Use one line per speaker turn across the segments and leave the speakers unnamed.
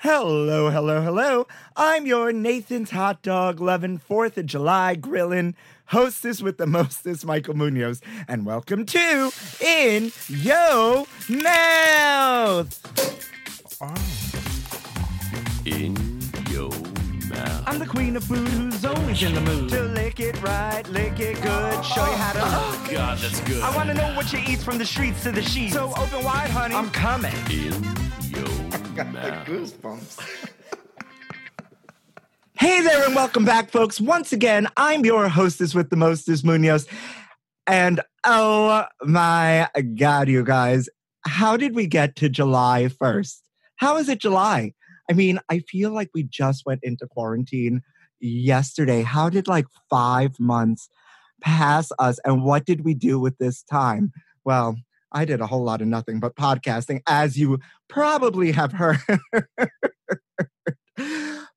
Hello, hello, hello. I'm your Nathan's Hot Dog loving 4th of July grilling hostess with the mostest, Michael Munoz. And welcome to In Yo Mouth.
In your mouth.
I'm the queen of food who's always in the mood to lick it right, lick it good, show you how to.
Oh, God, that's good.
I want to know what you eat from the streets to the sheets. So open wide, honey. I'm coming.
In
got the goosebumps. hey there, and welcome back, folks. Once again, I'm your hostess with the mostest, Munoz. And oh my God, you guys, how did we get to July 1st? How is it July? I mean, I feel like we just went into quarantine yesterday. How did like five months pass us? And what did we do with this time? Well, I did a whole lot of nothing but podcasting, as you probably have heard.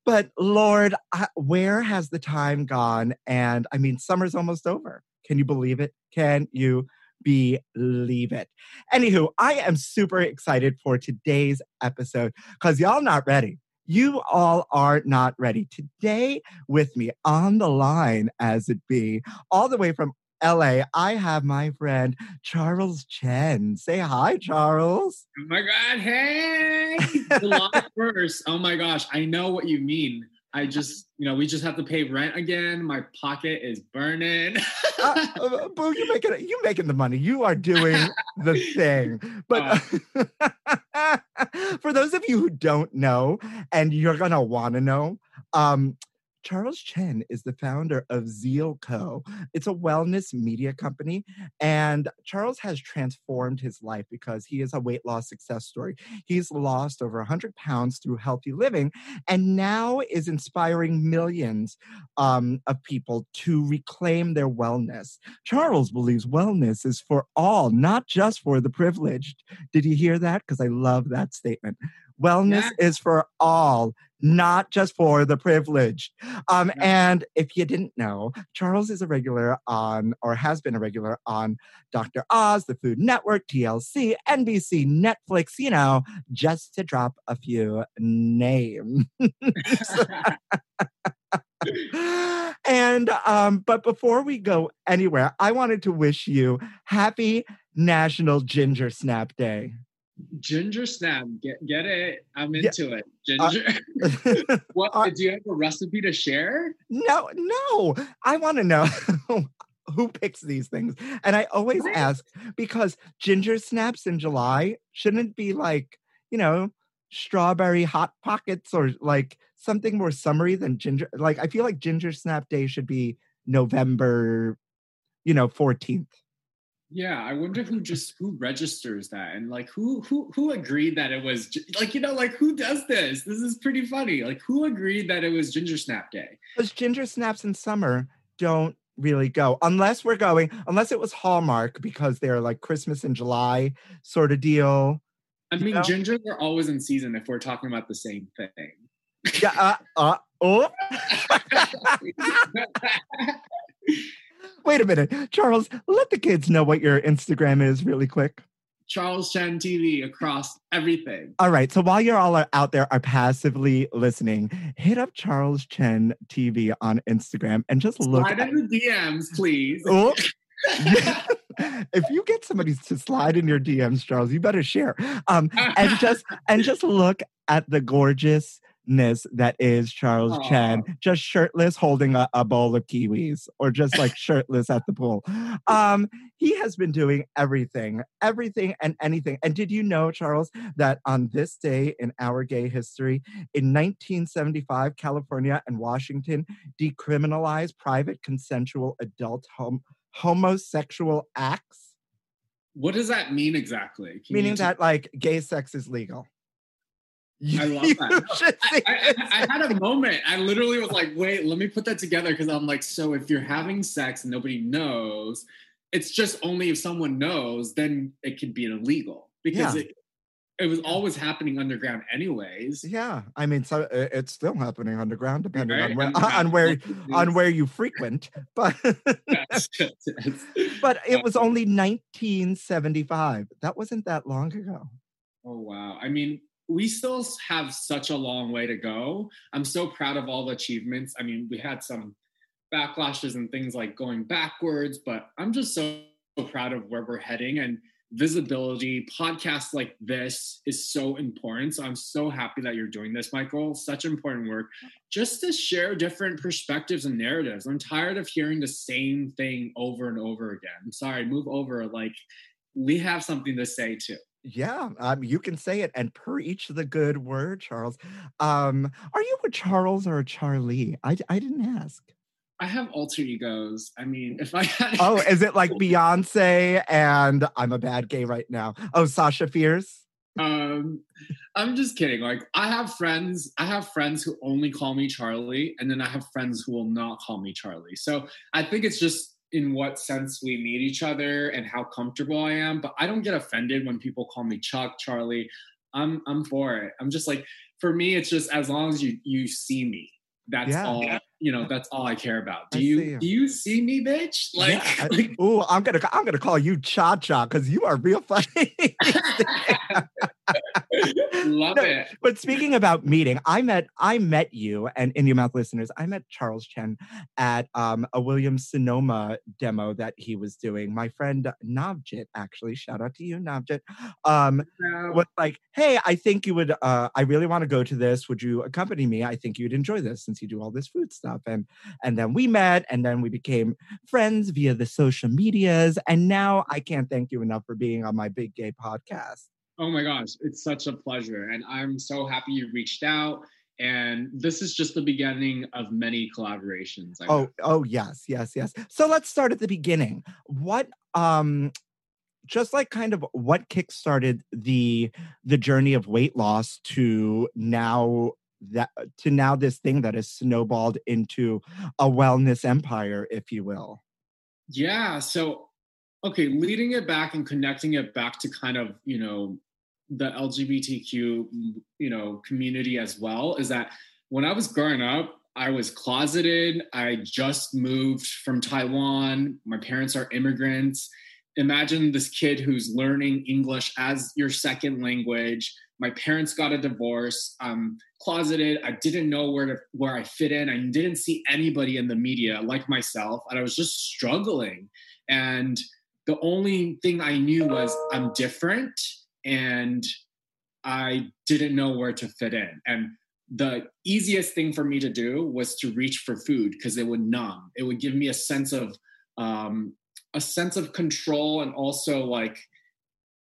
but Lord, I, where has the time gone? And I mean, summer's almost over. Can you believe it? Can you believe it? Anywho, I am super excited for today's episode because y'all not ready. You all are not ready. Today, with me on the line, as it be, all the way from LA, I have my friend Charles Chen. Say hi, Charles.
Oh my god, hey! July first. Oh my gosh, I know what you mean. I just, you know, we just have to pay rent again. My pocket is burning.
uh, uh, Boo, you making. You making the money. You are doing the thing. But for those of you who don't know, and you're gonna want to know, um, Charles Chen is the founder of Zeal Co. It's a wellness media company, and Charles has transformed his life because he is a weight loss success story. He's lost over 100 pounds through healthy living, and now is inspiring millions um, of people to reclaim their wellness. Charles believes wellness is for all, not just for the privileged. Did you hear that? Because I love that statement. Wellness
Yeah.
is for all, not just for the privileged. Um, and if you didn't know, Charles is a regular on, or has been a regular on Dr. Oz, the Food Network, TLC, NBC, Netflix, you know, just to drop a few names. and um, but before we go anywhere, I wanted to wish you happy National Ginger Snap Day.
Ginger snap, get get it. I'm
Yeah.
into it. Ginger. what
uh,
do you have a recipe to share?
no, no, I want to know who picks these things. And I always ask because ginger snaps in July shouldn't be like, you know, strawberry hot pockets or like something more summery than ginger. Like I feel like ginger snap day should be November, you know, 14th.
Yeah, I wonder who just who registers that and like who who who agreed that it was like you know like who does this? This is pretty funny. Like who agreed that it was Ginger Snap Day?
Because ginger snaps in summer don't really go unless we're going unless it was Hallmark because they're like Christmas in July sort of deal.
I
You
mean,
know?
gingers are always in season if we're talking about the same thing.
Yeah. Uh, uh, oh. Wait a minute, Charles. Let the kids know what your Instagram is, really quick.
Charles Chen TV across everything.
All right. So while you're all are out there are passively listening, hit up Charles Chen TV on Instagram and just look.
Slide
at-
in the DMs, please.
Oh. if you get somebody to slide in your DMs, Charles, you better share. Um, and just and just look at the gorgeousness that is Charles Chen, just shirtless, holding a, a bowl of kiwis, or just like shirtless at the pool. Um, he has been doing everything, everything and anything. And did you know, Charles, that on this day in our gay history, in 1975, California and Washington decriminalized private consensual adult hom- homosexual acts?
What does that mean exactly? Can
meaning
t-
that like gay sex is legal.
I love that. I, I. I had a moment. I literally was like, wait, let me put that together because I'm like, so if you're having sex and nobody knows, it's just only if someone knows, then it could be illegal because
Yeah.
it, it was always happening underground anyways.
yeah, I mean, so uh, it's still happening underground, depending
right?
on where on where on where you frequent. But
Yes, yes, yes.
but it was only 1975. That wasn't that long ago.
Oh wow. I mean, we still have such a long way to go. I'm so proud of all the achievements. I mean, we had some backlashes and things like going backwards, but I'm just so proud of where we're heading and visibility. Podcasts like this is so important. So I'm so happy that you're doing this, Michael. Such important work just to share different perspectives and narratives. I'm tired of hearing the same thing over and over again. I'm sorry, move over. Like, we have something to say too.
Yeah, um, you can say it and preach the good word, Charles. Um, are you a Charles or a Charlie? I, I didn't ask.
I have alter egos. I mean, if I had
Oh, is it like Beyonce and I'm a bad gay right now? Oh, Sasha Fierce.
um I'm just kidding. Like I have friends, I have friends who only call me Charlie, and then I have friends who will not call me Charlie. So I think it's just in what sense we meet each other and how comfortable I am. But I don't get offended when people call me Chuck, Charlie. I'm I'm for it. I'm just like, for me, it's just as long as you you see me. That's
Yeah.
all you know, that's all I care about. Do
I
you do you see me, bitch? Like,
Yeah,
like
Ooh, I'm gonna I'm gonna call you Cha Cha because you are real funny.
love
No,
it.
but speaking about meeting, I met I met you and In Yo Mouth listeners. I met Charles Chen at um, a Williams Sonoma demo that he was doing. My friend Navjit, actually, shout out to you, Navjit. Um, was like, "Hey, I think you would. Uh, I really want to go to this. Would you accompany me? I think you'd enjoy this since you do all this food stuff." And and then we met, and then we became friends via the social medias. And now I can't thank you enough for being on my big gay podcast.
Oh my gosh, it's such a pleasure. And I'm so happy you reached out. And this is just the beginning of many collaborations. I
Oh, oh yes, yes, yes. So let's start at the beginning. What um just like kind of what kickstarted the the journey of weight loss to now that uh, to now this thing that has snowballed into a wellness empire, if you will.
Yeah. So, okay, leading it back and connecting it back to kind of, you know, the LGBTQ, mm, you know, community as well is that when I was growing up, I was closeted. I just moved from Taiwan. My parents are immigrants. Imagine this kid who's learning English as your second language. My parents got a divorce. I'm closeted. I didn't know where to where I fit in. I didn't see anybody in the media like myself, and I was just struggling. And the only thing I knew was I'm different, and I didn't know where to fit in. And the easiest thing for me to do was to reach for food because it would numb. It would give me a sense of um, a sense of control and also like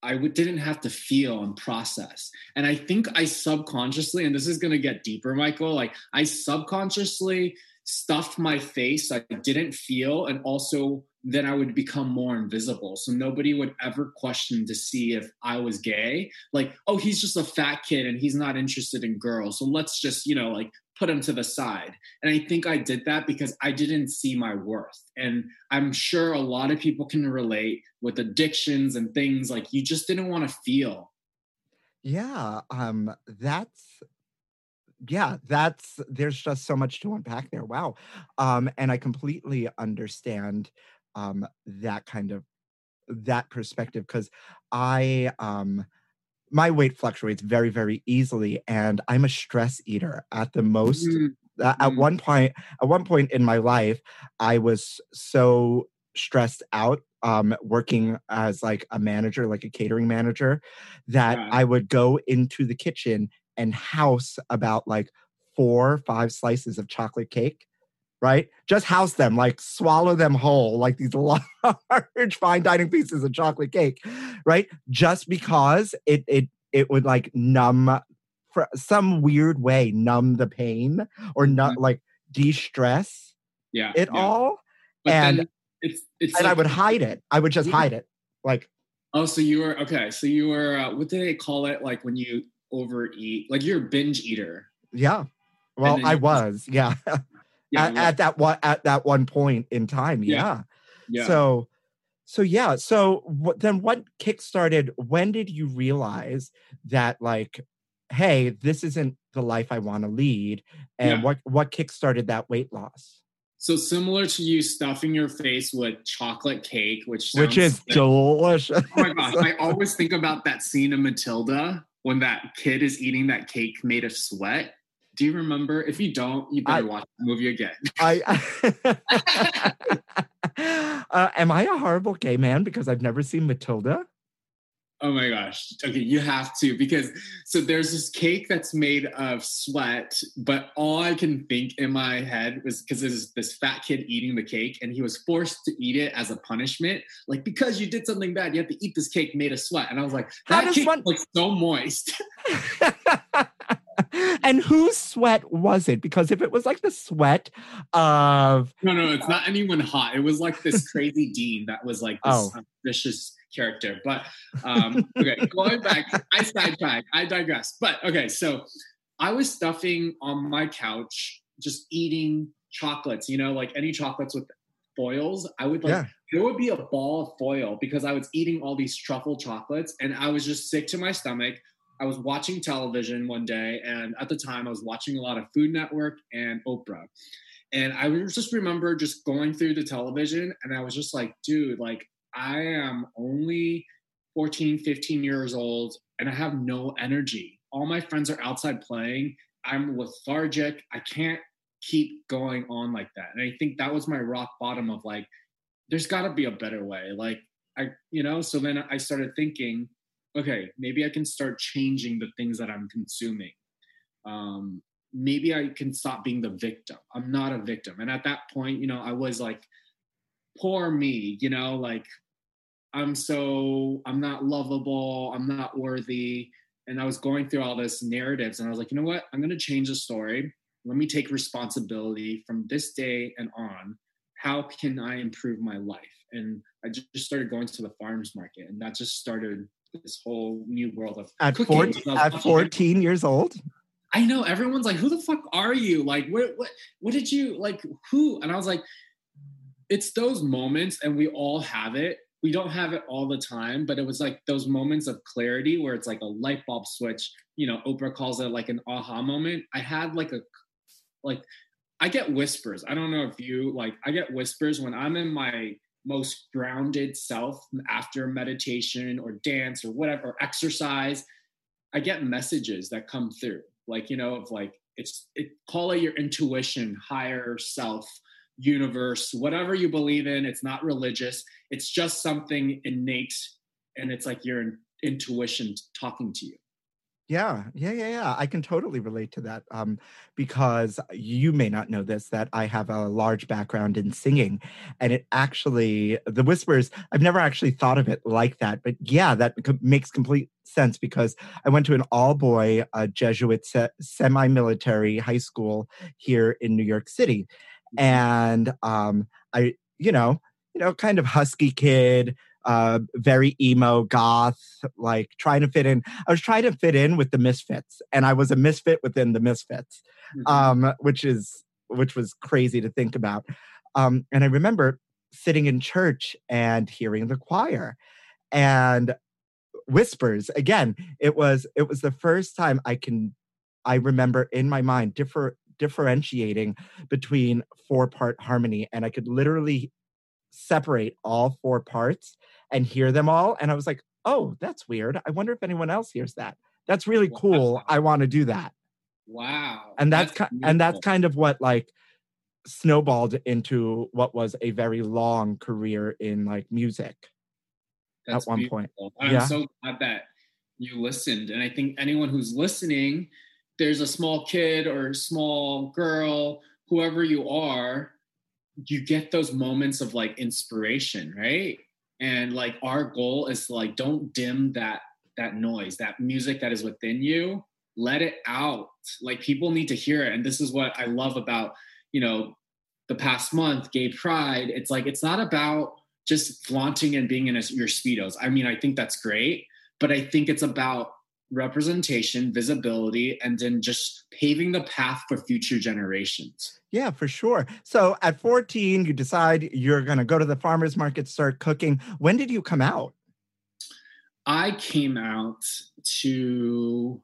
I didn't have to feel and process. And I think I subconsciously, and this is going to get deeper, Michael, like I subconsciously stuffed my face. I didn't feel. And also, then I would become more invisible. So nobody would ever question to see if I was gay. Like, oh, he's just a fat kid and he's not interested in girls. So let's just, you know, like put him to the side. And I think I did that because I didn't see my worth. And I'm sure a lot of people can relate with addictions and things like you just didn't want to feel.
Yeah, um that's yeah, that's there's just so much to unpack there. Wow. Um and I completely understand um that kind of that perspective because I um my weight fluctuates very very easily and I'm a stress eater at the most
Mm,
uh, at
Mm.
one point at one point in my life i was so stressed out um working as like a manager like a catering manager that
Yeah.
i would go into the kitchen and house about like four or five slices of chocolate cake right just house them like swallow them whole like these large fine dining pieces of chocolate cake right just because it it it would like numb for some weird way numb the pain or not
Mhm.
like de-stress
yeah.
it
yeah.
all
But
and-
it's it's
and i would hide it i would just
Yeah.
hide it like
Oh, so you were okay. So you were uh, what do they call it? Like when you overeat, like you're a binge eater.
yeah well i
just-
was yeah,
Yeah.
at,
well,
at that one at that one point in time
Yeah.
yeah,
yeah.
so so yeah so what, then what kickstarted when did you realize that like hey this isn't the life i want to lead and
Yeah.
what what kickstarted that weight loss
So similar to you stuffing your face with chocolate cake, which
which is
sick.
delicious
Oh my gosh, I always think about that scene in Matilda when that kid is eating that cake made of sweat. Do you remember? If you don't, you better
I-
watch the movie again.
I uh, am I a horrible gay man because I've never seen Matilda?
Oh my gosh. Okay, you have to because so there's this cake that's made of sweat, but all I can think in my head was because there's this fat kid eating the cake and he was forced to eat it as a punishment. Like, because you did something bad, you have to eat this cake made of sweat. And I was like,
How
that
does
cake
one-
looks so moist.
and whose sweat was it? Because if it was like the sweat of
no, no, it's not anyone hot. It was like this crazy dean that was like this
Oh.
vicious character. But um, okay, going back, I sidetrack, I digress. But okay, so I was stuffing on my couch, just eating chocolates, you know, like any chocolates with foils. I would like
yeah.
there would be a ball of foil because I was eating all these truffle chocolates and I was just sick to my stomach. I was watching television one day, and at the time I was watching a lot of Food Network and Oprah. And I was just remember just going through the television, and I was just like, dude, like I am only 14, 15 years old, and I have no energy. All my friends are outside playing. I'm lethargic. I can't keep going on like that. And I think that was my rock bottom of like, there's got to be a better way. Like, I, you know, so then I started thinking, okay, maybe I can start changing the things that I'm consuming. Um, maybe I can stop being the victim. I'm not a victim. And at that point, you know, I was like, poor me, you know, like I'm so, I'm not lovable, I'm not worthy. And I was going through all this narratives and I was like, you know what? I'm going to change the story. Let me take responsibility from this day and on. How can I improve my life? And I just started going to the farmers market and that just started this whole new world of
At,
cooking
14,
without
at
touching
14 years old?
I know everyone's like, who the fuck are you? Like, what, what, what did you like? Who? And I was like, it's those moments, and we all have it. We don't have it all the time, but it was like those moments of clarity where it's like a light bulb switch. You know, Oprah calls it like an aha moment. I had like a, like, I get whispers. I don't know if you like, I get whispers when I'm in my most grounded self after meditation or dance or whatever, or exercise. I get messages that come through, like you know, of like it's it call it your intuition, higher self, universe, whatever you believe in. It's not religious. It's just something innate, and it's like your intuition talking to you.
Yeah, yeah, yeah, yeah. I can totally relate to that um, because you may not know this that I have a large background in singing, and it actually the whispers. I've never actually thought of it like that, but yeah, that makes complete sense because I went to an all-boy uh, Jesuit se- semi-military high school here in New York City, and um, I, you know, you know, kind of husky kid, uh, very emo, goth, like trying to fit in. I was trying to fit in with the misfits, and I was a misfit within the misfits, um, which is which was crazy to think about. Um, and I remember sitting in church and hearing the choir, and whispers again. It was it was the first time I can I remember in my mind differ differentiating between four part harmony, and I could literally separate all four parts and hear them all. And I was like, oh, that's weird. I wonder if anyone else hears that. That's really cool. I want to do that.
Wow.
And that's, ki- and that's kind of what like snowballed into what was a very long career in like music.
That's
one point.
I'm
Yeah.
so glad that you listened. And I think anyone who's listening, there's a small kid or small girl, whoever you are, you get those moments of like inspiration, right? And like our goal is like don't dim that that noise, that music that is within you. Let it out. Like people need to hear it. And this is what I love about, you know, the past month, gay pride. It's like it's not about just flaunting and being in a, your speedos. I mean, I think that's great, but I think it's about representation, visibility, and then just paving the path for future generations.
Yeah, for sure. So at 14, you decide you're going to go to the farmer's market, start cooking. When did you come out?
I came out to,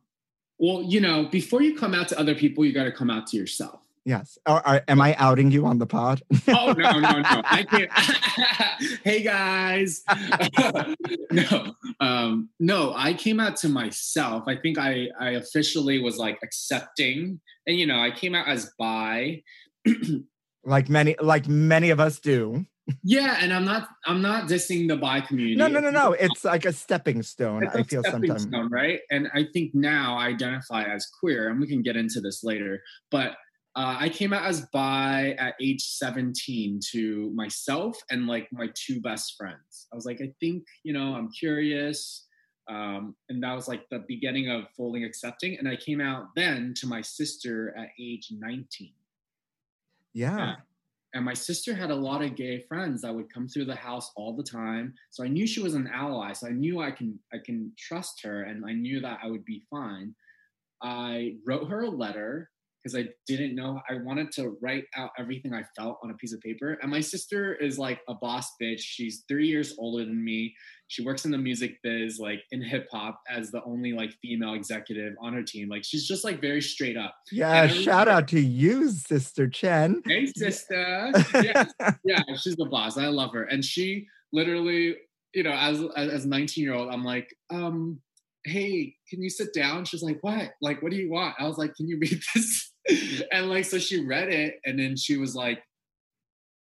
well, you know, before you come out to other people, you got to come out to yourself.
Yes. Or, or am I outing you on the pod?
Oh no, no, no! I can't. hey guys, no, um, no. I came out to myself. I think I, I officially was like accepting, and you know, I came out as bi.
like many, like many of us do.
Yeah, and I'm not, I'm not dissing the bi community.
No, no, no, no. It's like a stepping stone.
It's
I
a
feel
stepping
sometimes.
stone, right? And I think now I identify as queer, and we can get into this later. But uh, I came out as bi at age 17 to myself and like my two best friends. I was like, I think, you know, I'm curious. Um, and that was like the beginning of fully accepting. And I came out then to my sister at age 19.
Yeah.
And my sister had a lot of gay friends that would come through the house all the time. So I knew she was an ally. So I knew I can I can trust her and I knew that I would be fine. I wrote her a letter because I didn't know I wanted to write out everything I felt on a piece of paper. And my sister is like a boss bitch. She's three years older than me. She works in the music biz, like in hip hop, as the only like female executive on her team. Like she's just like very straight up.
Yeah.
And
Shout out to you, Sister Chen.
Hey, sister. Yeah, yeah, she's the boss. I love her. And she literally, you know, as as 19 year old, I'm like, um, hey, can you sit down? She's like, what? Like, what do you want? I was like, can you read this? and like, so she read it, and then she was like,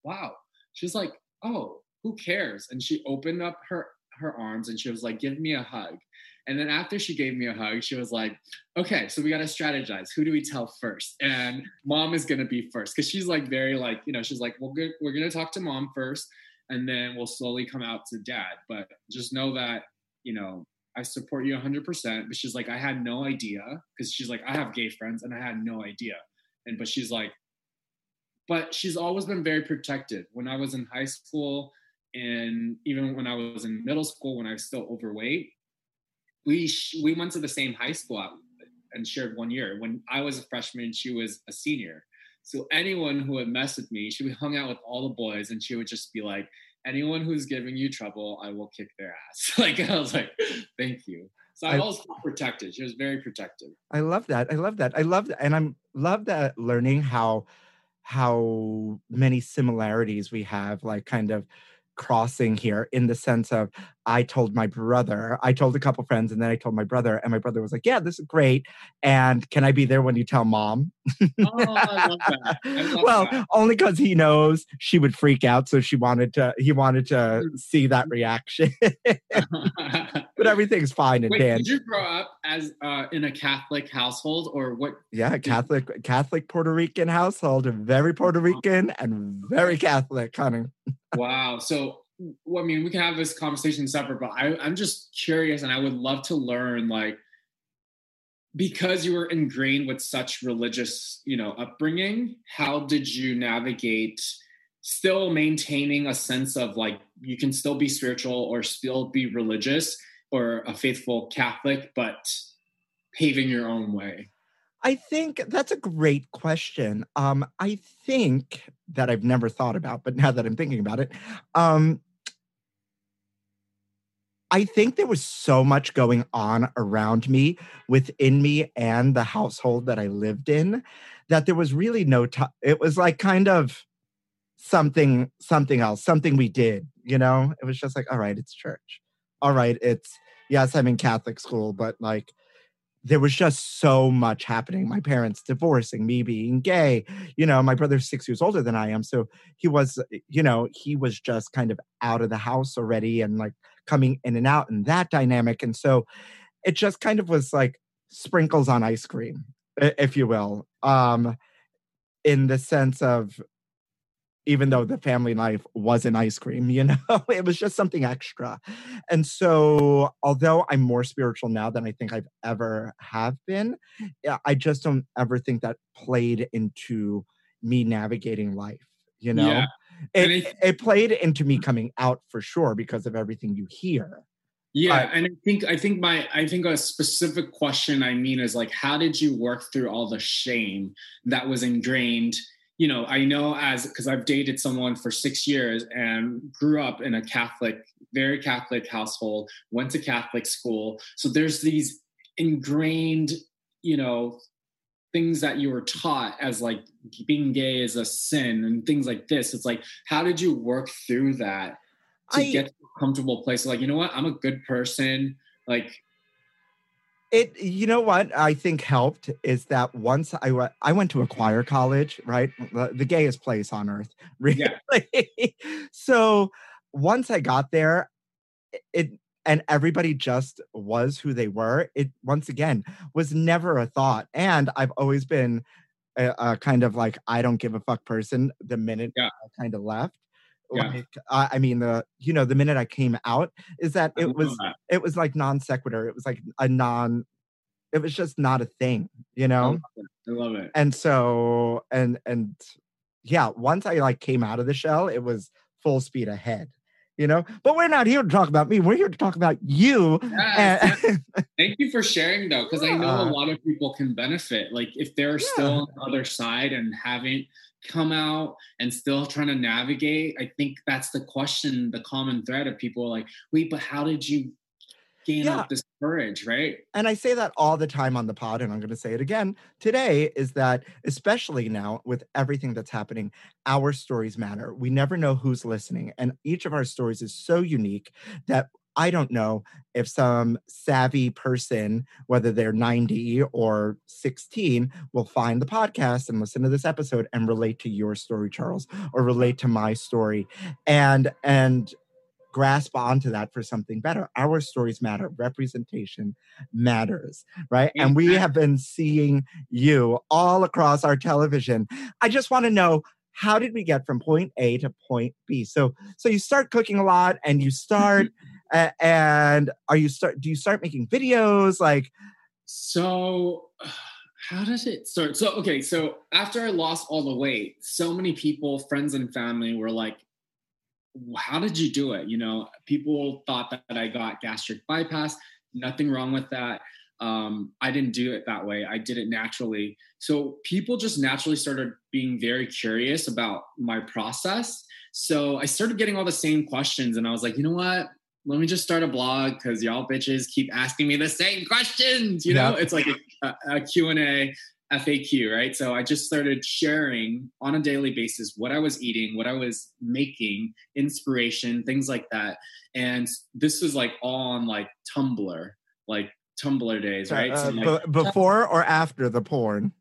wow. She's like, oh, who cares? And she opened up her her arms and she was like, give me a hug. And then after she gave me a hug, she was like, okay, so we got to strategize. Who do we tell first? And mom is going to be first because she's like very like, you know, she's like, well, good, we're going to talk to mom first and then we'll slowly come out to dad. But just know that, you know, I support you 100%. But she's like, I had no idea because she's like, I have gay friends and I had no idea. And, but she's like, but she's always been very protective. When I was in high school and even when I was in middle school, when I was still overweight, we sh- we went to the same high school and shared one year. When I was a freshman, she was a senior. So anyone who would mess with me, she would hung out with all the boys, and she would just be like, "Anyone who's giving you trouble, I will kick their ass." like I was like, "Thank you." So I,
I-
protected. She was very protective.
I love that. I love that. I love that. And I'm love that learning how how many similarities we have, like kind of crossing here in the sense of I told my brother, I told a couple friends, and then I told my brother, and my brother was like, Yeah, this is great. And can I be there when you tell mom?
Oh, I love that. I love
well,
that.
only because he knows she would freak out. So she wanted to, he wanted to see that reaction. but everything's fine and
Wait,
Dan.
did you grow up as uh, in a Catholic household, or what?
Yeah, Catholic Catholic Puerto Rican household, very Puerto Rican and very Catholic, honey.
Wow. So, well, I mean, we can have this conversation separate, but I, I'm just curious, and I would love to learn, like, because you were ingrained with such religious, you know, upbringing. How did you navigate? Still maintaining a sense of like you can still be spiritual or still be religious or a faithful Catholic, but paving your own way.
I think that's a great question. Um, I think that I've never thought about, but now that I'm thinking about it, um, I think there was so much going on around me, within me, and the household that I lived in that there was really no time. It was like kind of, something something else, something we did, you know? It was just like, all right, it's church. All right, it's yes, I'm in Catholic school, but like there was just so much happening. My parents divorcing, me being gay. You know, my brother's six years older than I am. So he was, you know, he was just kind of out of the house already and like coming in and out and that dynamic. And so it just kind of was like sprinkles on ice cream, if you will. Um, in the sense of even though the family life wasn't ice cream, you know, it was just something extra. And so, although I'm more spiritual now than I think I've ever have been, I just don't ever think that played into me navigating life, you know? Yeah. It, it played into me coming out for sure because of everything you hear.
Yeah, and I think I think my I think a specific question I mean is like how did you work through all the shame that was ingrained you know, I know as because I've dated someone for six years and grew up in a Catholic, very Catholic household, went to Catholic school. So there's these ingrained, you know, things that you were taught as like being gay is a sin and things like this. It's like, how did you work through that to I, get to a comfortable place? Like, you know what? I'm a good person. Like,
it you know what i think helped is that once i went i went to a choir college right the, the gayest place on earth really yeah. so once i got there it and everybody just was who they were it once again was never a thought and i've always been a, a kind of like i don't give a fuck person the minute yeah. i kind of left yeah. like uh, i mean the you know the minute i came out is that it was that. it was like non sequitur it was like a non it was just not a thing you know
I love, I love it
and so and and yeah once i like came out of the shell it was full speed ahead you know? But we're not here to talk about me. We're here to talk about you.
Yes, and, thank you for sharing though because i know a lot of people can benefit like if they're yeah. still on the other side and haven't come out and still trying to navigate i think that's the question the common thread of people like wait but how did you gain yeah. this courage right
and i say that all the time on the pod and i'm going to say it again today is that especially now with everything that's happening our stories matter we never know who's listening and each of our stories is so unique that I don't know if some savvy person, whether they're 90 or 16, will find the podcast and listen to this episode and relate to your story, Charles, or relate to my story. And and grasp onto that for something better. Our stories matter. Representation matters, right? And we have been seeing you all across our television. I just want to know how did we get from point A to point B? So so you start cooking a lot and you start mm-hmm. and are you start do you start making videos like
so how does it start so okay so after i lost all the weight so many people friends and family were like how did you do it? You know people thought that i got gastric bypass nothing wrong with that. Um, i didn't do it that way. I did it naturally. So people just naturally started being very curious about my process. So i started getting all the same questions and i was like you know what? Let me just start a blog because y'all bitches keep asking me the same questions. You know, it's like a, a Q&A, FAQ, right? So I just started sharing on a daily basis what I was eating, what I was making, inspiration, things like that. And this was like all on like Tumblr, like Tumblr days, right? Uh,
so like, b- before or after the porn?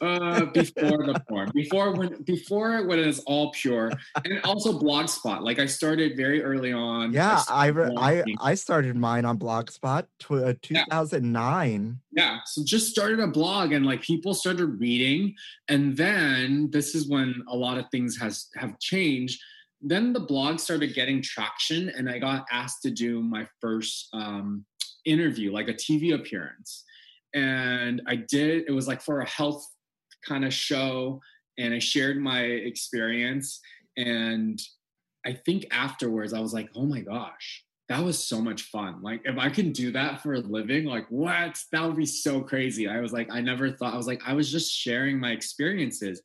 Uh before the porn before when before when it was all pure and also blogspot like i started very early on.
Yeah i i, I, I started mine on blogspot tw- uh, 2009
yeah. yeah so just started a blog and like people started reading and then this is when a lot of things has have changed. Then the blog started getting traction and i got asked to do my first um interview like a tv appearance and I did. It was like for a health kind of show, and I shared my experience. And I think afterwards, I was like, oh my gosh, that was so much fun. Like, if I can do that for a living, like, what? That would be so crazy. I was like, I never thought, I was like, I was just sharing my experiences.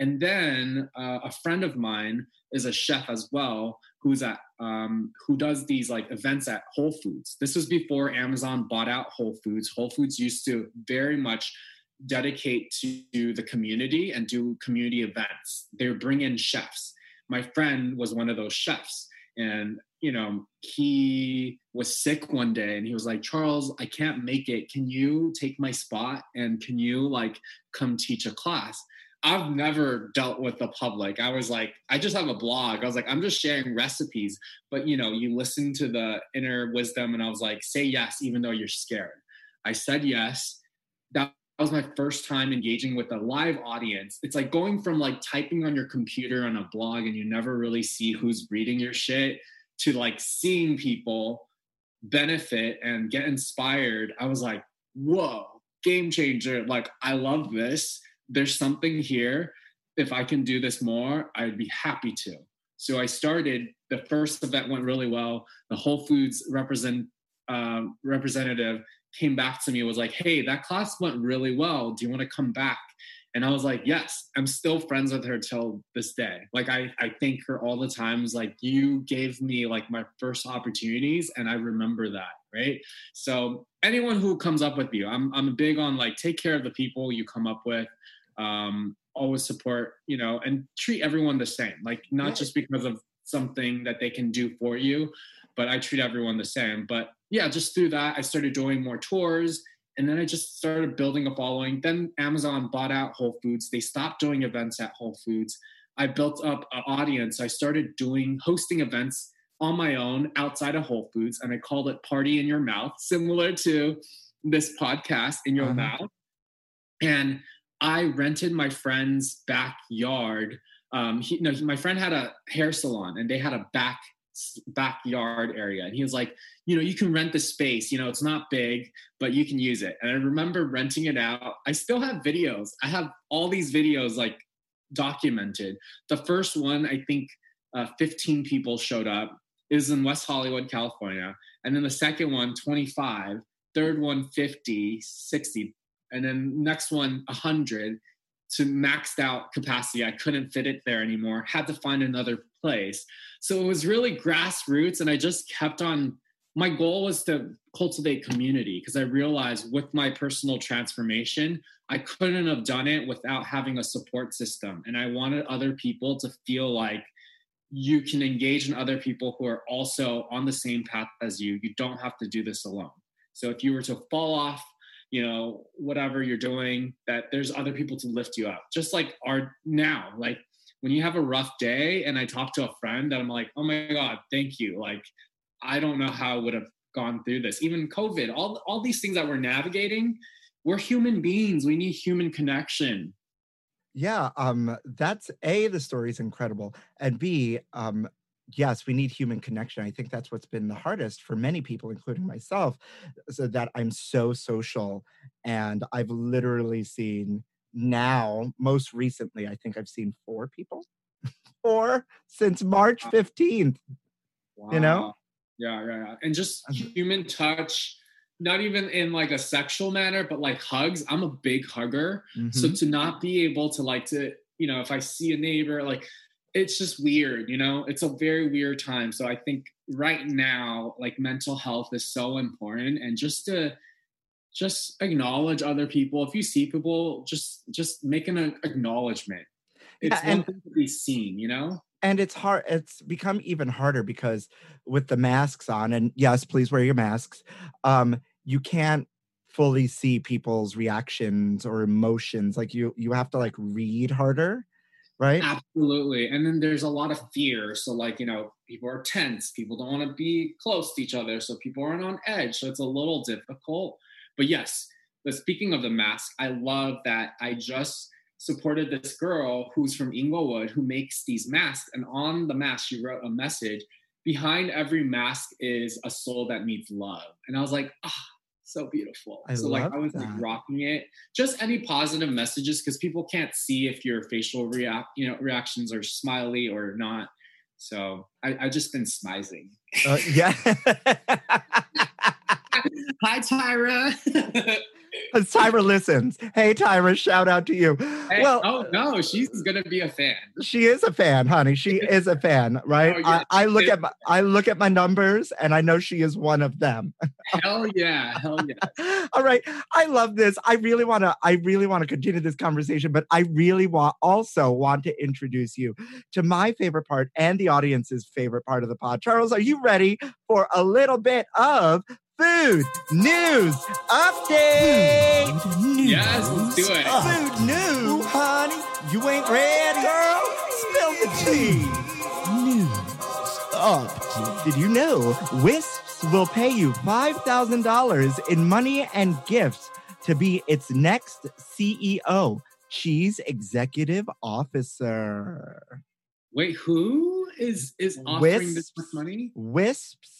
And then uh, a friend of mine is a chef as well, who's at um, who does these like events at Whole Foods. This was before Amazon bought out Whole Foods. Whole Foods used to very much dedicate to the community and do community events. They would bring in chefs. my friend was one of those chefs and you know he was sick one day and he was like charles i can't make it can you take my spot and can you like come teach a class i've never dealt with the public i was like i just have a blog i was like i'm just sharing recipes but you know you listen to the inner wisdom and i was like say yes even though you're scared i said yes that was my first time engaging with a live audience. It's like going from like typing on your computer on a blog and you never really see who's reading your shit to like seeing people benefit and get inspired. I was like, whoa, game changer. Like, I love this. There's something here. If I can do this more, I'd be happy to. So I started. The first event went really well. The Whole Foods represent um, representative came back to me was like, "Hey, that class went really well. Do you want to come back?" And I was like, "Yes." I'm still friends with her till this day. Like I I thank her all the times like you gave me like my first opportunities and I remember that, right? So anyone who comes up with you, I'm I'm big on like take care of the people you come up with. Um always support, you know, and treat everyone the same. Like not just because of something that they can do for you, but I treat everyone the same. But yeah, just through that, I started doing more tours. And then I just started building a following. Then Amazon bought out Whole Foods. They stopped doing events at Whole Foods. I built up an audience. I started doing hosting events on my own outside of Whole Foods, and I called it Party in Your Mouth, similar to this podcast in your uh-huh. mouth. And I rented my friend's backyard. Um, he, no, my friend had a hair salon, and they had a back backyard area. And he was like, you know, you can rent the space, you know, it's not big, but you can use it. And I remember renting it out. I still have videos. I have all these videos like documented. The first one, I think uh, 15 people showed up. Is in West Hollywood, California. And then the second one, 25. Third one, 50, 60. And then next one, 100 to maxed out capacity. I couldn't fit it there anymore. Had to find another place. So it was really grassroots, and I just kept on. My goal was to cultivate community because I realized with my personal transformation, I couldn't have done it without having a support system. And I wanted other people to feel like you can engage in other people who are also on the same path as you. You don't have to do this alone. So if you were to fall off, you know, whatever you're doing, that there's other people to lift you up. Just like our now, like when you have a rough day and I talk to a friend and I'm like, oh my God, thank you. Like, I don't know how I would have gone through this. Even COVID, all, all these things that we're navigating, we're human beings. We need human connection.
Yeah, um, that's A, the story is incredible. And B, um, yes, we need human connection. I think that's what's been the hardest for many people, including myself, so that I'm so social. And I've literally seen now, most recently, I think I've seen four people, four since March 15th. Wow. You know?
Yeah, yeah, yeah. And just human touch, not even in like a sexual manner, but like hugs. I'm a big hugger. Mm-hmm. So to not be able to like to, you know, if I see a neighbor, like it's just weird, you know, it's a very weird time. So I think right now, like mental health is so important and just to, just acknowledge other people. If you see people, just just make an acknowledgement. It's yeah, one thing to be seen, you know.
And it's hard. It's become even harder because with the masks on, and yes, please wear your masks. Um, you can't fully see people's reactions or emotions. Like you, you have to like read harder right?
Absolutely. And then there's a lot of fear. So, like, you know, people are tense, people don't want to be close to each other. So, people aren't on edge. So, it's a little difficult. But yes, but speaking of the mask, I love that I just supported this girl who's from Inglewood who makes these masks. And on the mask, she wrote a message behind every mask is a soul that needs love. And I was like, ah, oh, so beautiful. I so like I was that. like rocking it. Just any positive messages because people can't see if your facial react, you know, reactions are smiley or not. So I, I just been smizing.
Uh, yeah.
Hi, Tyra.
Because Tyra listens. Hey, Tyra, shout out to you.
Hey,
well,
oh no, she's gonna be a fan.
she is a fan, honey. She is a fan, right?
Oh, yeah.
I, I look at my I look at my numbers, and I know she is one of them.
Hell yeah, hell yeah.
All right, I love this. I really want to. I really want to continue this conversation, but I really want also want to introduce you to my favorite part and the audience's favorite part of the pod. Charles, are you ready for a little bit of food news update?
Yes, let's do it.
Food news, honey. You ain't ready, girl. Spill the tea. News update. Did you know Whisps will pay you five thousand dollars in money and gifts to be its next CEO, Cheese Executive Officer?
Wait, who is is offering this much
Whisps.
money?
Whisps.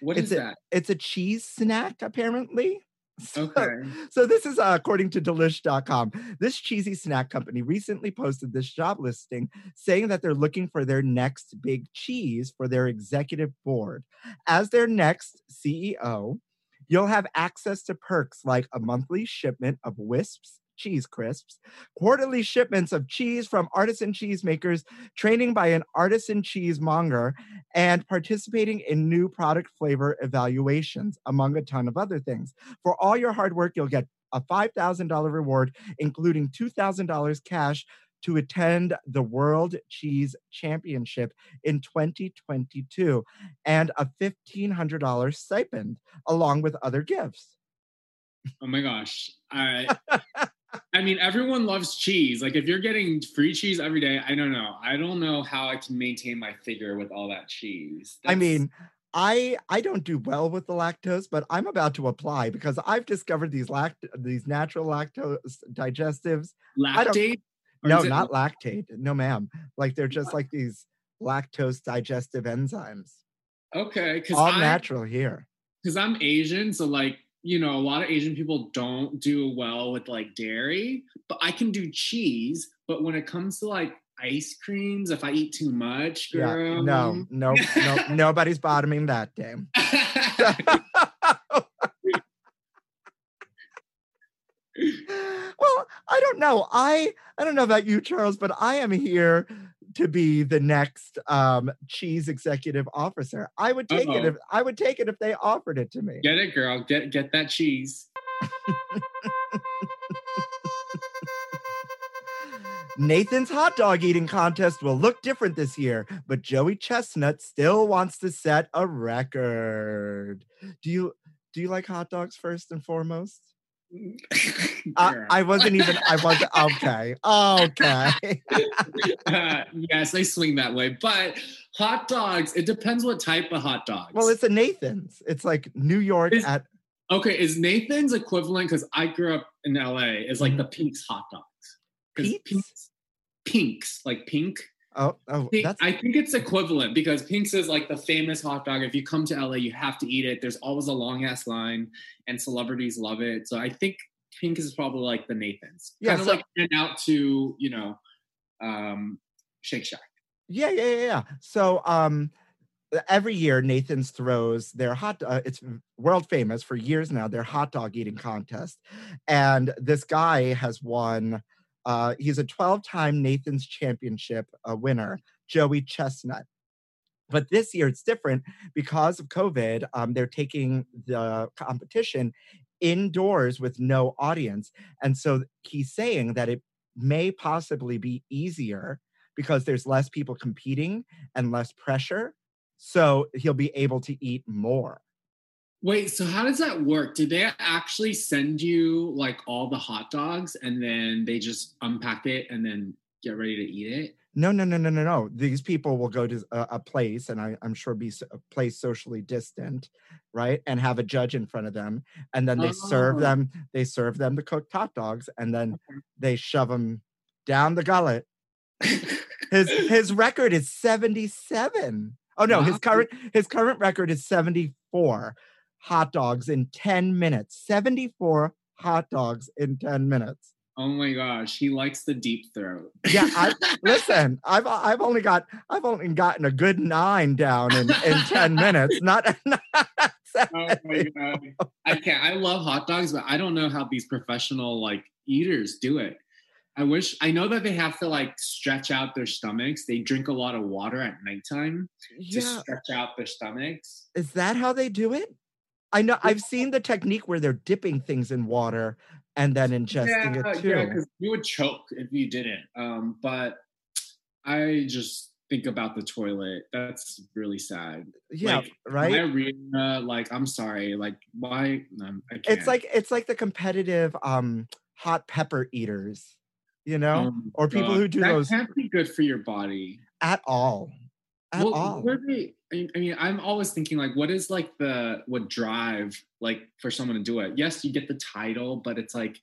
What is
It's a-
that?
It's a cheese snack, apparently. So-
Okay.
So this is uh, according to Delish.com. This cheesy snack company recently posted this job listing saying that they're looking for their next big cheese for their executive board. As their next CEO, you'll have access to perks like a monthly shipment of Whisps cheese crisps, quarterly shipments of cheese from artisan cheesemakers, training by an artisan cheesemonger, and participating in new product flavor evaluations, among a ton of other things. For all your hard work, you'll get a $5,000 reward, including $2,000 cash to attend the World Cheese Championship in 2022 and a $1,500 stipend, along with other gifts.
Oh my gosh. I I mean, everyone loves cheese. Like, if you're getting free cheese every day, I don't know. I don't know how I can maintain my figure with all that cheese.
I mean, I I don't do well with the lactose, but I'm about to apply because I've discovered these lact these natural lactose digestives.
Lactaid.
No, not Lactaid. No, ma'am. Like they're just like these lactose digestive enzymes.
okay. Because
All
I,
natural here.
because I'm Asian, so like you know, a lot of Asian people don't do well with like dairy, but I can do cheese. But when it comes to like ice creams, if I eat too much,
Yeah. No, no, no, nobody's bottoming that game. well, I don't know. I I don't know about you, Charles, but I am here to be the next um, cheese executive officer. I would take it
Uh-oh.
if I would take it if they offered it to me.
get it, girl. Get get that cheese.
Nathan's hot dog eating contest will look different this year, but Joey Chestnut still wants to set a record. Do you do you like hot dogs first and foremost? I, I wasn't even I wasn't okay. Okay.
Uh, yes, they swing that way. But hot dogs, it depends what type of hot dogs.
well, it's a Nathan's. It's like New York
Is-
at
okay. Is Nathan's equivalent? Because I grew up in LA. Is like the Pink's hot dogs.
Pete's?
Pink's, Pink's, like pink.
Oh, oh,
I think it's equivalent because Pink's is like the famous hot dog. If you come to LA, you have to eat it. There's always a long ass line, and celebrities love it. So I think Pink is probably like the Nathan's.
Yeah,
kind of
so-
like and out to you know, um, Shake Shack.
yeah, yeah, yeah, yeah. So, um, every year Nathan's throws their hot. Uh, it's world famous for years now. Their hot dog eating contest, and this guy has won. Uh, he's a 12-time Nathan's Championship uh, winner, Joey Chestnut. But this year it's different because of COVID. Um, they're taking the competition indoors with no audience, and so he's saying that it may possibly be easier because there's less people competing and less pressure. So he'll be able to eat more.
Wait, so how does that work? Did they actually send you like all the hot dogs and then they just unpack it and then get ready to eat it?
No, no, no, no, no, no. These people will go to a, a place, and I, I'm sure be a place socially distant, right? And have a judge in front of them, and then they serve
Oh.
them. They serve them the cooked hot dogs, and then they shove them down the gullet. His his record is 77. Oh no, his current his current record is 74 hot dogs in 10 minutes. 74 hot dogs in 10 minutes.
Oh my gosh, he likes the deep throat.
Yeah, I, listen, I've I've only got I've only gotten a good nine down in, in 10 minutes. Not, not
Oh my god. I can't. I love hot dogs, but I don't know how these professional like eaters do it. I wish I know that they have to like stretch out their stomachs. They drink a lot of water at nighttime to stretch out their stomachs.
is that how they do it? I know I've seen the technique where they're dipping things in water and then ingesting it too.
yeah, because you would choke if you didn't. Um, but I just think about the toilet. That's really sad.
Yeah,
like,
right.
Diarrhea, like I'm sorry, like why? Um, I can't.
it's like it's like the competitive um hot pepper eaters, you know,
Oh
or people who do
that
those
can't be good for your body.
at all. At
well,
all.
what are they- I mean, I'm always thinking like, what is like the what drive like for someone to do it? Yes, you get the title, but it's like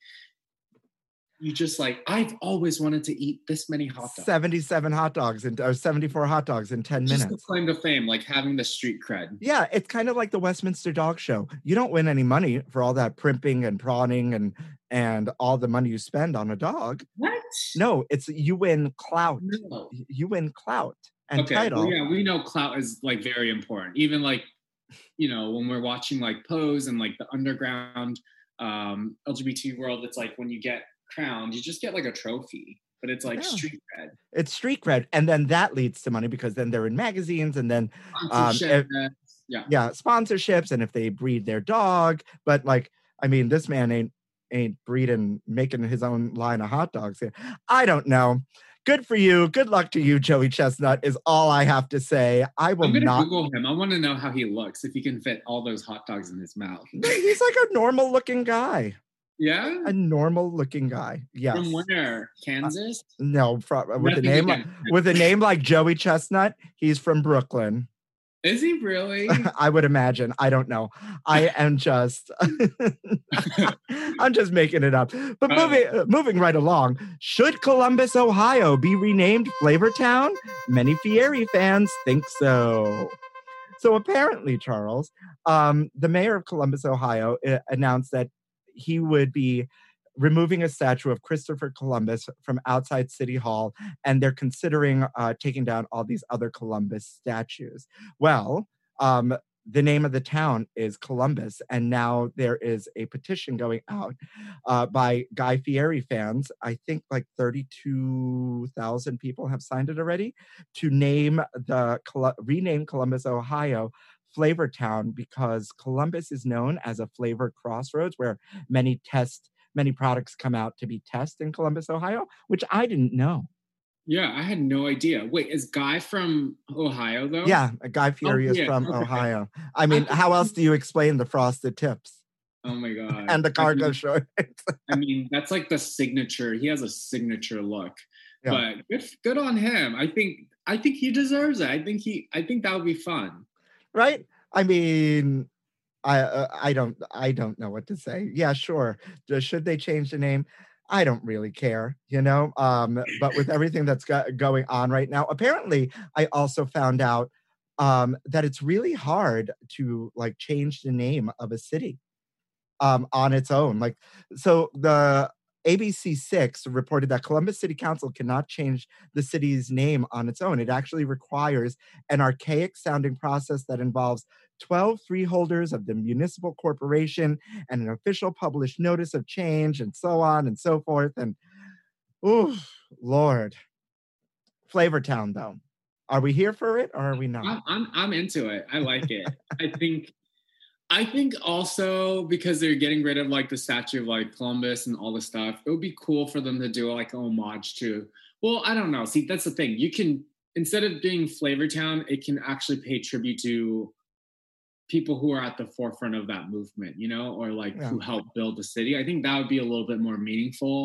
you just like I've always wanted to eat this many hot dogs.
77 hot dogs and or 74 hot dogs in 10
Just the
minutes.
claim to fame, like having the street cred.
Yeah, it's kind of like the Westminster Dog Show. You don't win any money for all that primping and prawning and and all the money you spend on a dog.
What?
No, it's you win clout.
No.
You win clout and
okay.
title.
Well, yeah, we know clout is like very important. Even like, you know, when we're watching like Pose and like the underground um LGBT world, it's like when you get crowned, you just get like a trophy, but it's like
Yeah.
street cred.
It's street cred, and then that leads to money because then they're in magazines, and then Um,
Sponsorship, yeah.
yeah, sponsorships, and if they breed their dog. But like, I mean, this man ain't ain't breeding, making his own line of hot dogs here. I don't know. Good for you. Good luck to you, Joey Chestnut. Is all I have to say. I will
I'm gonna
not.
Google him. I want to know how he looks. If he can fit all those hot dogs in his mouth.
He's like a normal looking guy.
Yeah.
A normal looking guy. Yes.
From where? Kansas.
Uh, no, from, with a name like, with a name like Joey Chestnut, he's from Brooklyn.
Is he really?
I would imagine. I don't know. I am just I'm just making it up. But
Uh,
moving uh, moving right along, should Columbus, Ohio be renamed Flavortown? Many Fieri fans think so. So apparently, Charles, um, the mayor of Columbus, Ohio, uh, announced that he would be removing a statue of Christopher Columbus from outside City Hall, and they're considering uh, taking down all these other Columbus statues. Well, um, the name of the town is Columbus, and now there is a petition going out uh, by Guy Fieri fans. I think like 32,000 people have signed it already to name the rename Columbus, Ohio. Flavor Town because Columbus is known as a flavor crossroads where many test many products come out to be tested in Columbus, Ohio, which I didn't know.
yeah, I had no idea. Wait, is Guy from Ohio though?
Yeah, Guy oh, Fieri is
yeah,
from
okay.
Ohio. I mean, how else do you explain the frosted tips
Oh my god.
and the
I
cargo
mean-
shorts?
I mean, that's like the signature. He has a signature look.
Yeah.
But good, good on him. I think I think he deserves it. I think he I think that would be fun.
right? I mean, I uh, I don't I don't know what to say. Yeah, sure. Should they change the name? I don't really care, you know. Um, but with everything that's go- going on right now, apparently, I also found out um, that it's really hard to like change the name of a city um, on its own. Like, so the ABC Six reported that Columbus City Council cannot change the city's name on its own. It actually requires an archaic sounding process that involves 12 freeholders of the municipal corporation and an official published notice of change and so on and so forth. And oh, Lord. Flavortown, though. Are we here for it or are we not?
I'm, I'm I'm into it. I like it. I think I think also because they're getting rid of like the statue of like Columbus and all the stuff, it would be cool for them to do like homage to. Well, I don't know. See, that's the thing. You can instead of being Flavortown, it can actually pay tribute to people who are at the forefront of that movement, you know, or like
Yeah.
who helped build the city. I think that would be a little bit more meaningful,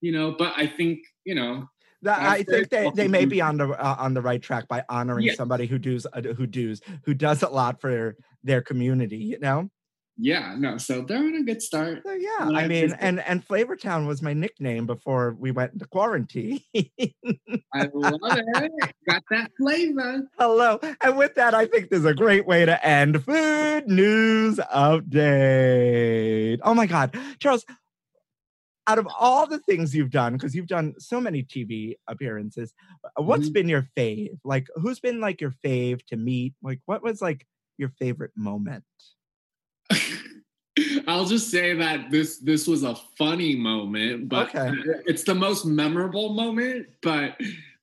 you know. But I think you know,
That- I think they, they may be on the uh, on the right track by honoring
Yes.
somebody who does uh, who does who does a lot for their community. You know,
yeah, no. So they're on a good start.
so yeah. I mean,
just-
and and Flavortown was my nickname before we went into quarantine.
I love it. Got that flavor.
Hello. And with that, I think there's a great way to end food news update. Oh my God. Charles, out of all the things you've done, because you've done so many TV appearances, what's
Mhm.
been your fave? Like, who's been like your fave to meet? Like, what was like your favorite moment?
I'll just say that this this was a funny moment, but
Okay.
it's the most memorable moment. But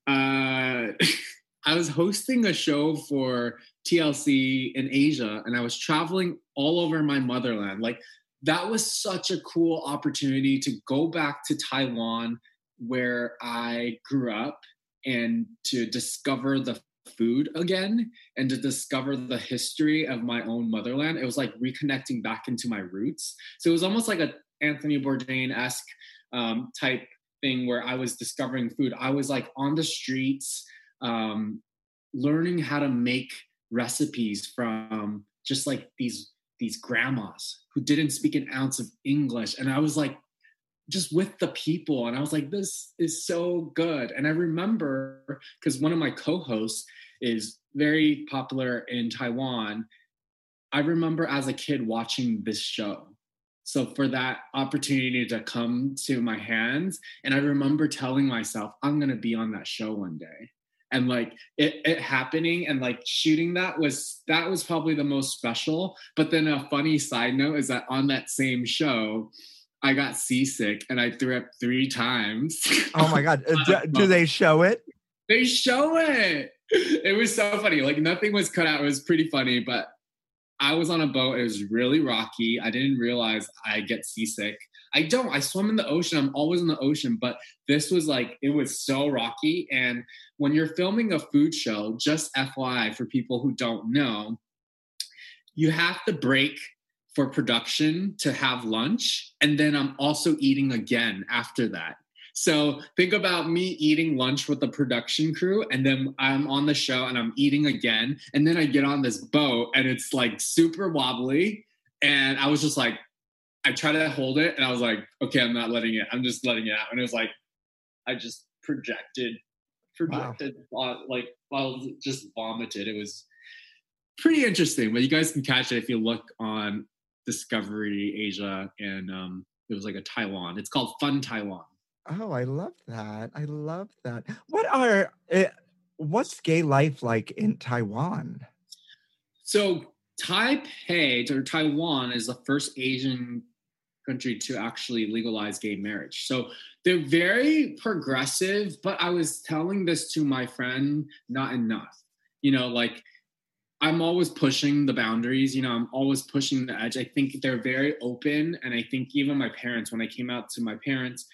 uh, I was hosting a show for TLC in Asia, and I was traveling all over my motherland. Like that was such a cool opportunity to go back to Taiwan, where I grew up, and to discover the food again and to discover the history of my own motherland. It was like reconnecting back into my roots. So it was almost like a Anthony Bourdain esque um, type thing where I was discovering food. I was like on the streets, um, learning how to make recipes from just like these these grandmas who didn't speak an ounce of English, and I was like just with the people and i was like this is so good. And i remember because one of my co-hosts is very popular in taiwan i remember as a kid watching this show. So for that opportunity to come to my hands and i remember telling myself i'm going to be on that show one day. And like it, it happening and like shooting that was that was probably the most special. But then a funny side note is that on that same show I got seasick and I threw up three times.
Oh my god, Uh, do, do they show it?
they show it. It was so funny. Like nothing was cut out. It was pretty funny, but I was on a boat. It was really rocky. I didn't realize I get seasick. I don't. I swim in the ocean. I'm always in the ocean, but this was like it was so rocky. And when you're filming a food show, just FYI for people who don't know, you have to break for production to have lunch and then i'm also eating again after that. So think about me eating lunch with the production crew and then i'm on the show and i'm eating again and then i get on this boat and it's like super wobbly and i was just like i try to hold it and i was like okay i'm not letting it i'm just letting it out. And it was like i just projected projected uh, like well just vomited. It was pretty interesting but you guys can catch it if you look on Discovery Asia, and um, it was like a Taiwan. It's called Fun Taiwan.
Oh, I love that. I love that. What are uh, what's gay life like in Taiwan?
So Taipei or Taiwan is the first Asian country to actually legalize gay marriage. So they're very progressive, but I was telling this to my friend, not enough. You know, like I'm always pushing the boundaries. You know, I'm always pushing the edge. I think they're very open. And I think even my parents, when I came out to my parents,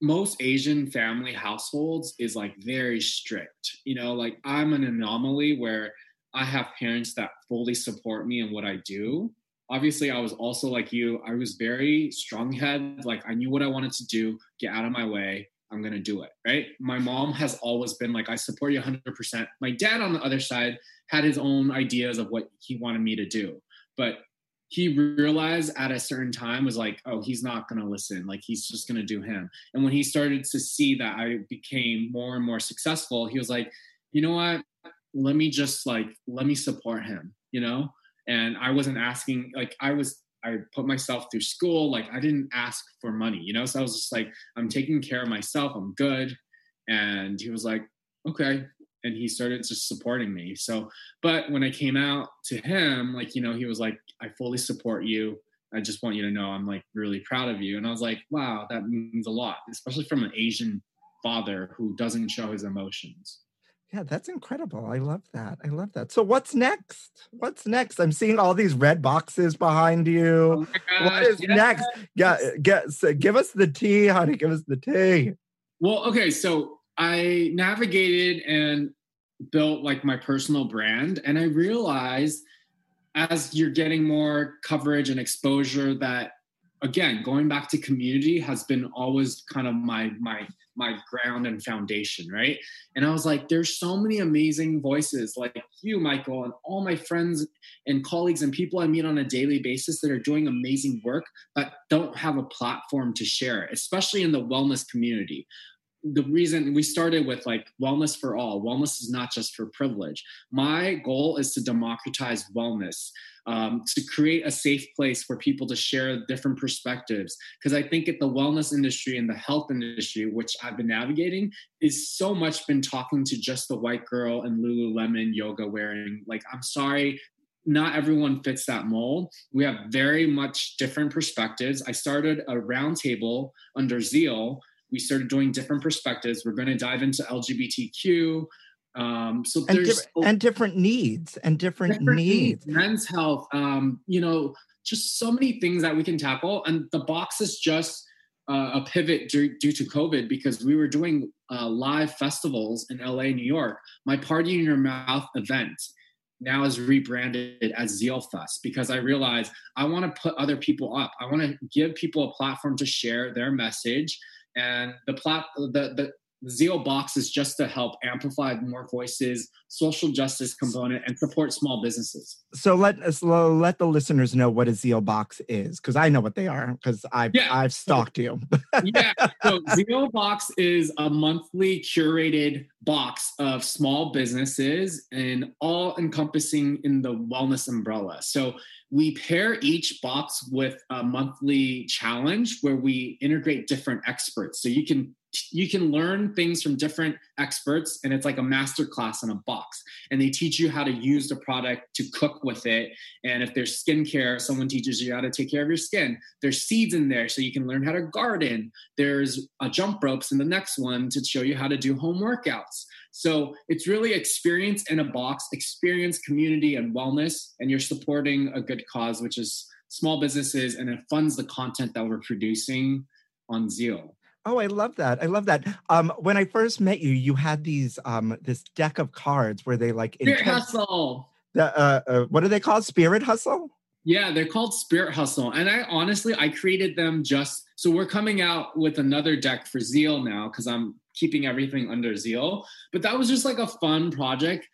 most Asian family households is like very strict. You know, like I'm an anomaly where I have parents that fully support me in what I do. Obviously, I was also like you, I was very strong head. Like I knew what I wanted to do, get out of my way. I'm going to do it. Right. My mom has always been like, I support you 100%. My dad, on the other side, had his own ideas of what he wanted me to do. But he realized at a certain time was like, oh, he's not going to listen. Like, he's just going to do him. And when he started to see that I became more and more successful, he was like, you know what? Let me just like, let me support him, you know? And I wasn't asking, like, I was I put myself through school. Like I didn't ask for money, you know? So I was just like, I'm taking care of myself. I'm good. And he was like, okay. And he started just supporting me. So, but when I came out to him, like, you know, he was like, I fully support you. I just want you to know I'm like really proud of you. And I was like, wow, that means a lot, especially from an Asian father who doesn't show his emotions.
Yeah, that's incredible. I love that. I love that. So what's next? What's next? I'm seeing all these red boxes behind you.
Oh
what is
yes.
next? Yeah, get so give us the tea, honey. Give us the tea.
Well, okay, so I navigated and built like my personal brand, and I realized as you're getting more coverage and exposure that again going back to community has been always kind of my my my ground and foundation right? And i was like there's so many amazing voices like you michael and all my friends and colleagues and people i meet on a daily basis that are doing amazing work but don't have a platform to share especially in the wellness community the reason we started with like wellness for all wellness is not just for privilege my goal is to democratize wellness um, to create a safe place for people to share different perspectives because i think at the wellness industry and the health industry which i've been navigating is so much been talking to just the white girl and lululemon yoga wearing like i'm sorry not everyone fits that mold. We have very much different perspectives. I started a roundtable under Zzeal. We started doing different perspectives. We're going to dive into LGBTQ. Um, so
and,
there's
di- and different needs and different,
different
needs.
men's health, um, you know, just so many things that we can tackle. And the box is just uh, a pivot due, due to COVID because we were doing uh, live festivals in LA, New York. My Party in Your Mouth event now is rebranded as Zzeal Fest because I realized I want to put other people up. I want to give people a platform to share their message. And the plot the, the the Zzeal box is just to help amplify more voices, social justice component, and support small businesses.
So let uh, us let the listeners know what a Zzeal box is, because I know what they are, because I've
Yeah.
I've stalked you.
yeah. So Zzeal Box is a monthly curated box of small businesses and all encompassing in the wellness umbrella. So we pair each box with a monthly challenge where we integrate different experts. So you can you can learn things from different experts and it's like a master class in a box. And they teach you how to use the product to cook with it. And if there's skincare someone teaches you how to take care of your skin. There's seeds in there so you can learn how to garden. There's a jump ropes in the next one to show you how to do home workouts. So it's really experience in a box experience community and wellness and you're supporting a good cause which is small businesses and it funds the content that we're producing on zzeal
Oh, I love that. I love that. Um, when I first met you, you had these um this deck of cards where they like
Spirit
intense-
hustle.
the uh, uh what are they called? Spirit hustle?
Yeah, they're called Spirit Hustle. And I honestly, I created them just so we're coming out with another deck for Zzeal now because I'm keeping everything under Zzeal. But that was just like a fun project.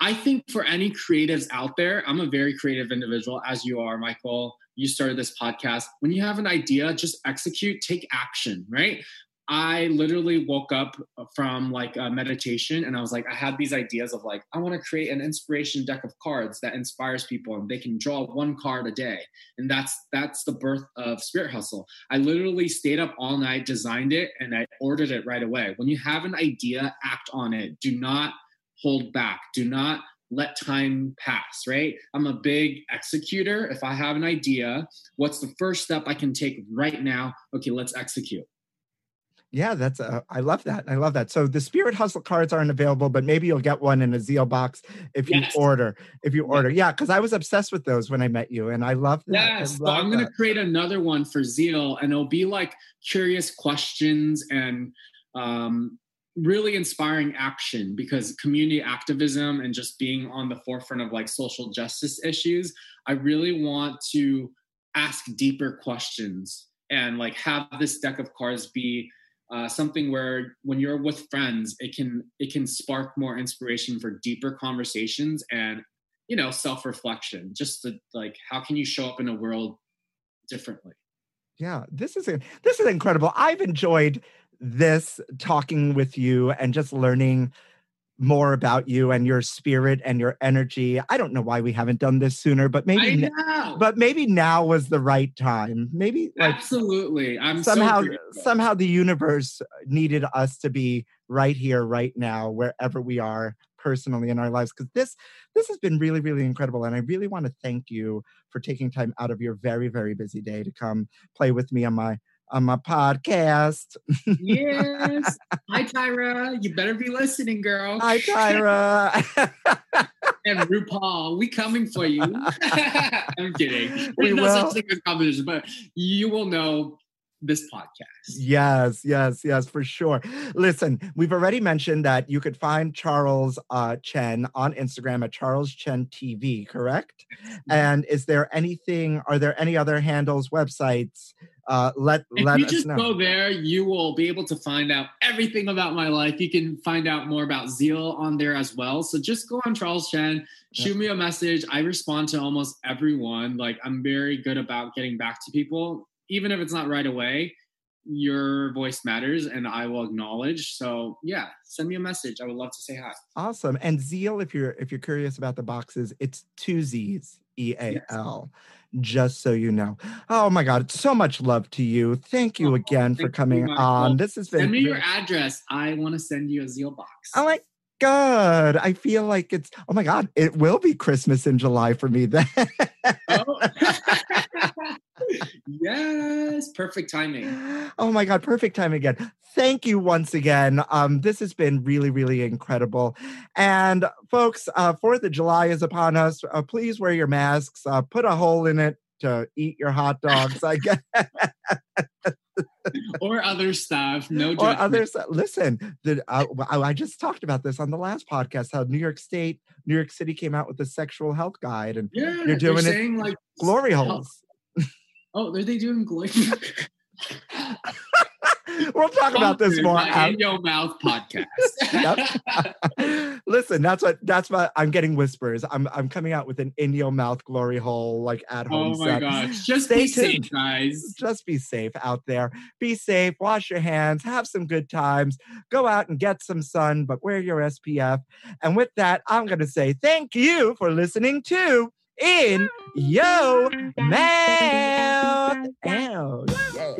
I think for any creatives out there, I'm a very creative individual, as you are, Michael. You started this podcast. When you have an idea, just execute, take action, right? I literally woke up from like a meditation and I was like, I had these ideas of like, I want to create an inspiration deck of cards that inspires people and they can draw one card a day. And that's that's the birth of Spirit Hustle. I literally stayed up all night, designed it, and I ordered it right away. When you have an idea, act on it. Do not hold back. Do not let time pass, right? I'm a big executor. If I have an idea, what's the first step I can take right now? Okay, let's execute.
Yeah, that's a, I love that. I love that. So the Spirit Hustle cards aren't available, but maybe you'll get one in a Zzeal box if you order. If you order, yeah, because I was obsessed with those when I met you, and I love that.
Yes, so
love
I'm going to create another one for Zzeal, and it'll be like curious questions and um, really inspiring action because community activism and just being on the forefront of like social justice issues, I really want to ask deeper questions and like have this deck of cards be uh, something where when you're with friends it can it can spark more inspiration for deeper conversations and you know self-reflection just to like how can you show up in a world differently
Yeah, this is this is incredible. I've enjoyed this talking with you and just learning more about you and your spirit and your energy. I don't know why we haven't done this sooner, but maybe
i
n-
know
but maybe now was the right time. Maybe like
absolutely i'm
somehow
grateful.
somehow the universe needed us to be right here right now wherever we are personally in our lives because this this has been really really incredible and i really want to thank you for taking time out of your very very busy day to come play with me on my on my podcast.
Yes. Hi tyra. You better be listening girl.
Hi tyra.
And rupaul we coming for you. I'm kidding.
We
there's no
will.
such thing as competition but you will know this podcast
Yes, yes, yes, for sure. Listen, we've already mentioned that you could find Charles uh, Chen on Instagram at Charles Chen TV, correct? And is there anything? Are there any other handles, websites? Uh, let
If
let
you
us
just
know.
go there, you will be able to find out everything about my life. You can find out more about Zzeal on there as well. So just go on Charles Chen, shoot me a message. I respond to almost everyone. Like I'm very good about getting back to people, even if it's not right away. Your voice matters, and I will acknowledge. So yeah, send me a message. I would love to say hi.
Awesome. And Zzeal, if you're if you're curious about the boxes, it's two Z's, E A L. Just so you know. Oh my God, so much love to you. Thank you
Oh,
again for
thank you,
coming
Michael.
on. This has been
Send me your address. I want to send you a Zzeal box.
Oh my God, I feel like it's, oh my God, it will be Christmas in July for me then.
Oh. yes, perfect timing.
Oh my God, perfect time again. Thank you once again. Um, this has been really, really incredible. And folks, uh, Fourth of July is upon us. Uh, please wear your masks. Uh, put a hole in it to eat your hot dogs. I guess.
or other stuff. No
or
judgment.
others. Listen, the, uh, I I just talked about this on the last podcast. How New York State, New York City came out with a sexual health guide, and
Yeah,
You're doing it
saying like
glory holes.
Oh, are they doing glory?
we'll talk about this more.
in your mouth podcast.
Listen, that's what that's what I'm getting whispers. I'm I'm coming out with an in your mouth glory hole like at oh home
oh my
set.
gosh! Just
Stay
be safe, guys.
Just be safe out there. Be safe. Wash your hands. Have some good times. Go out and get some sun, but wear your SPF. And with that, I'm going to say thank you for listening to In Yo Mouth. Ow, yeah.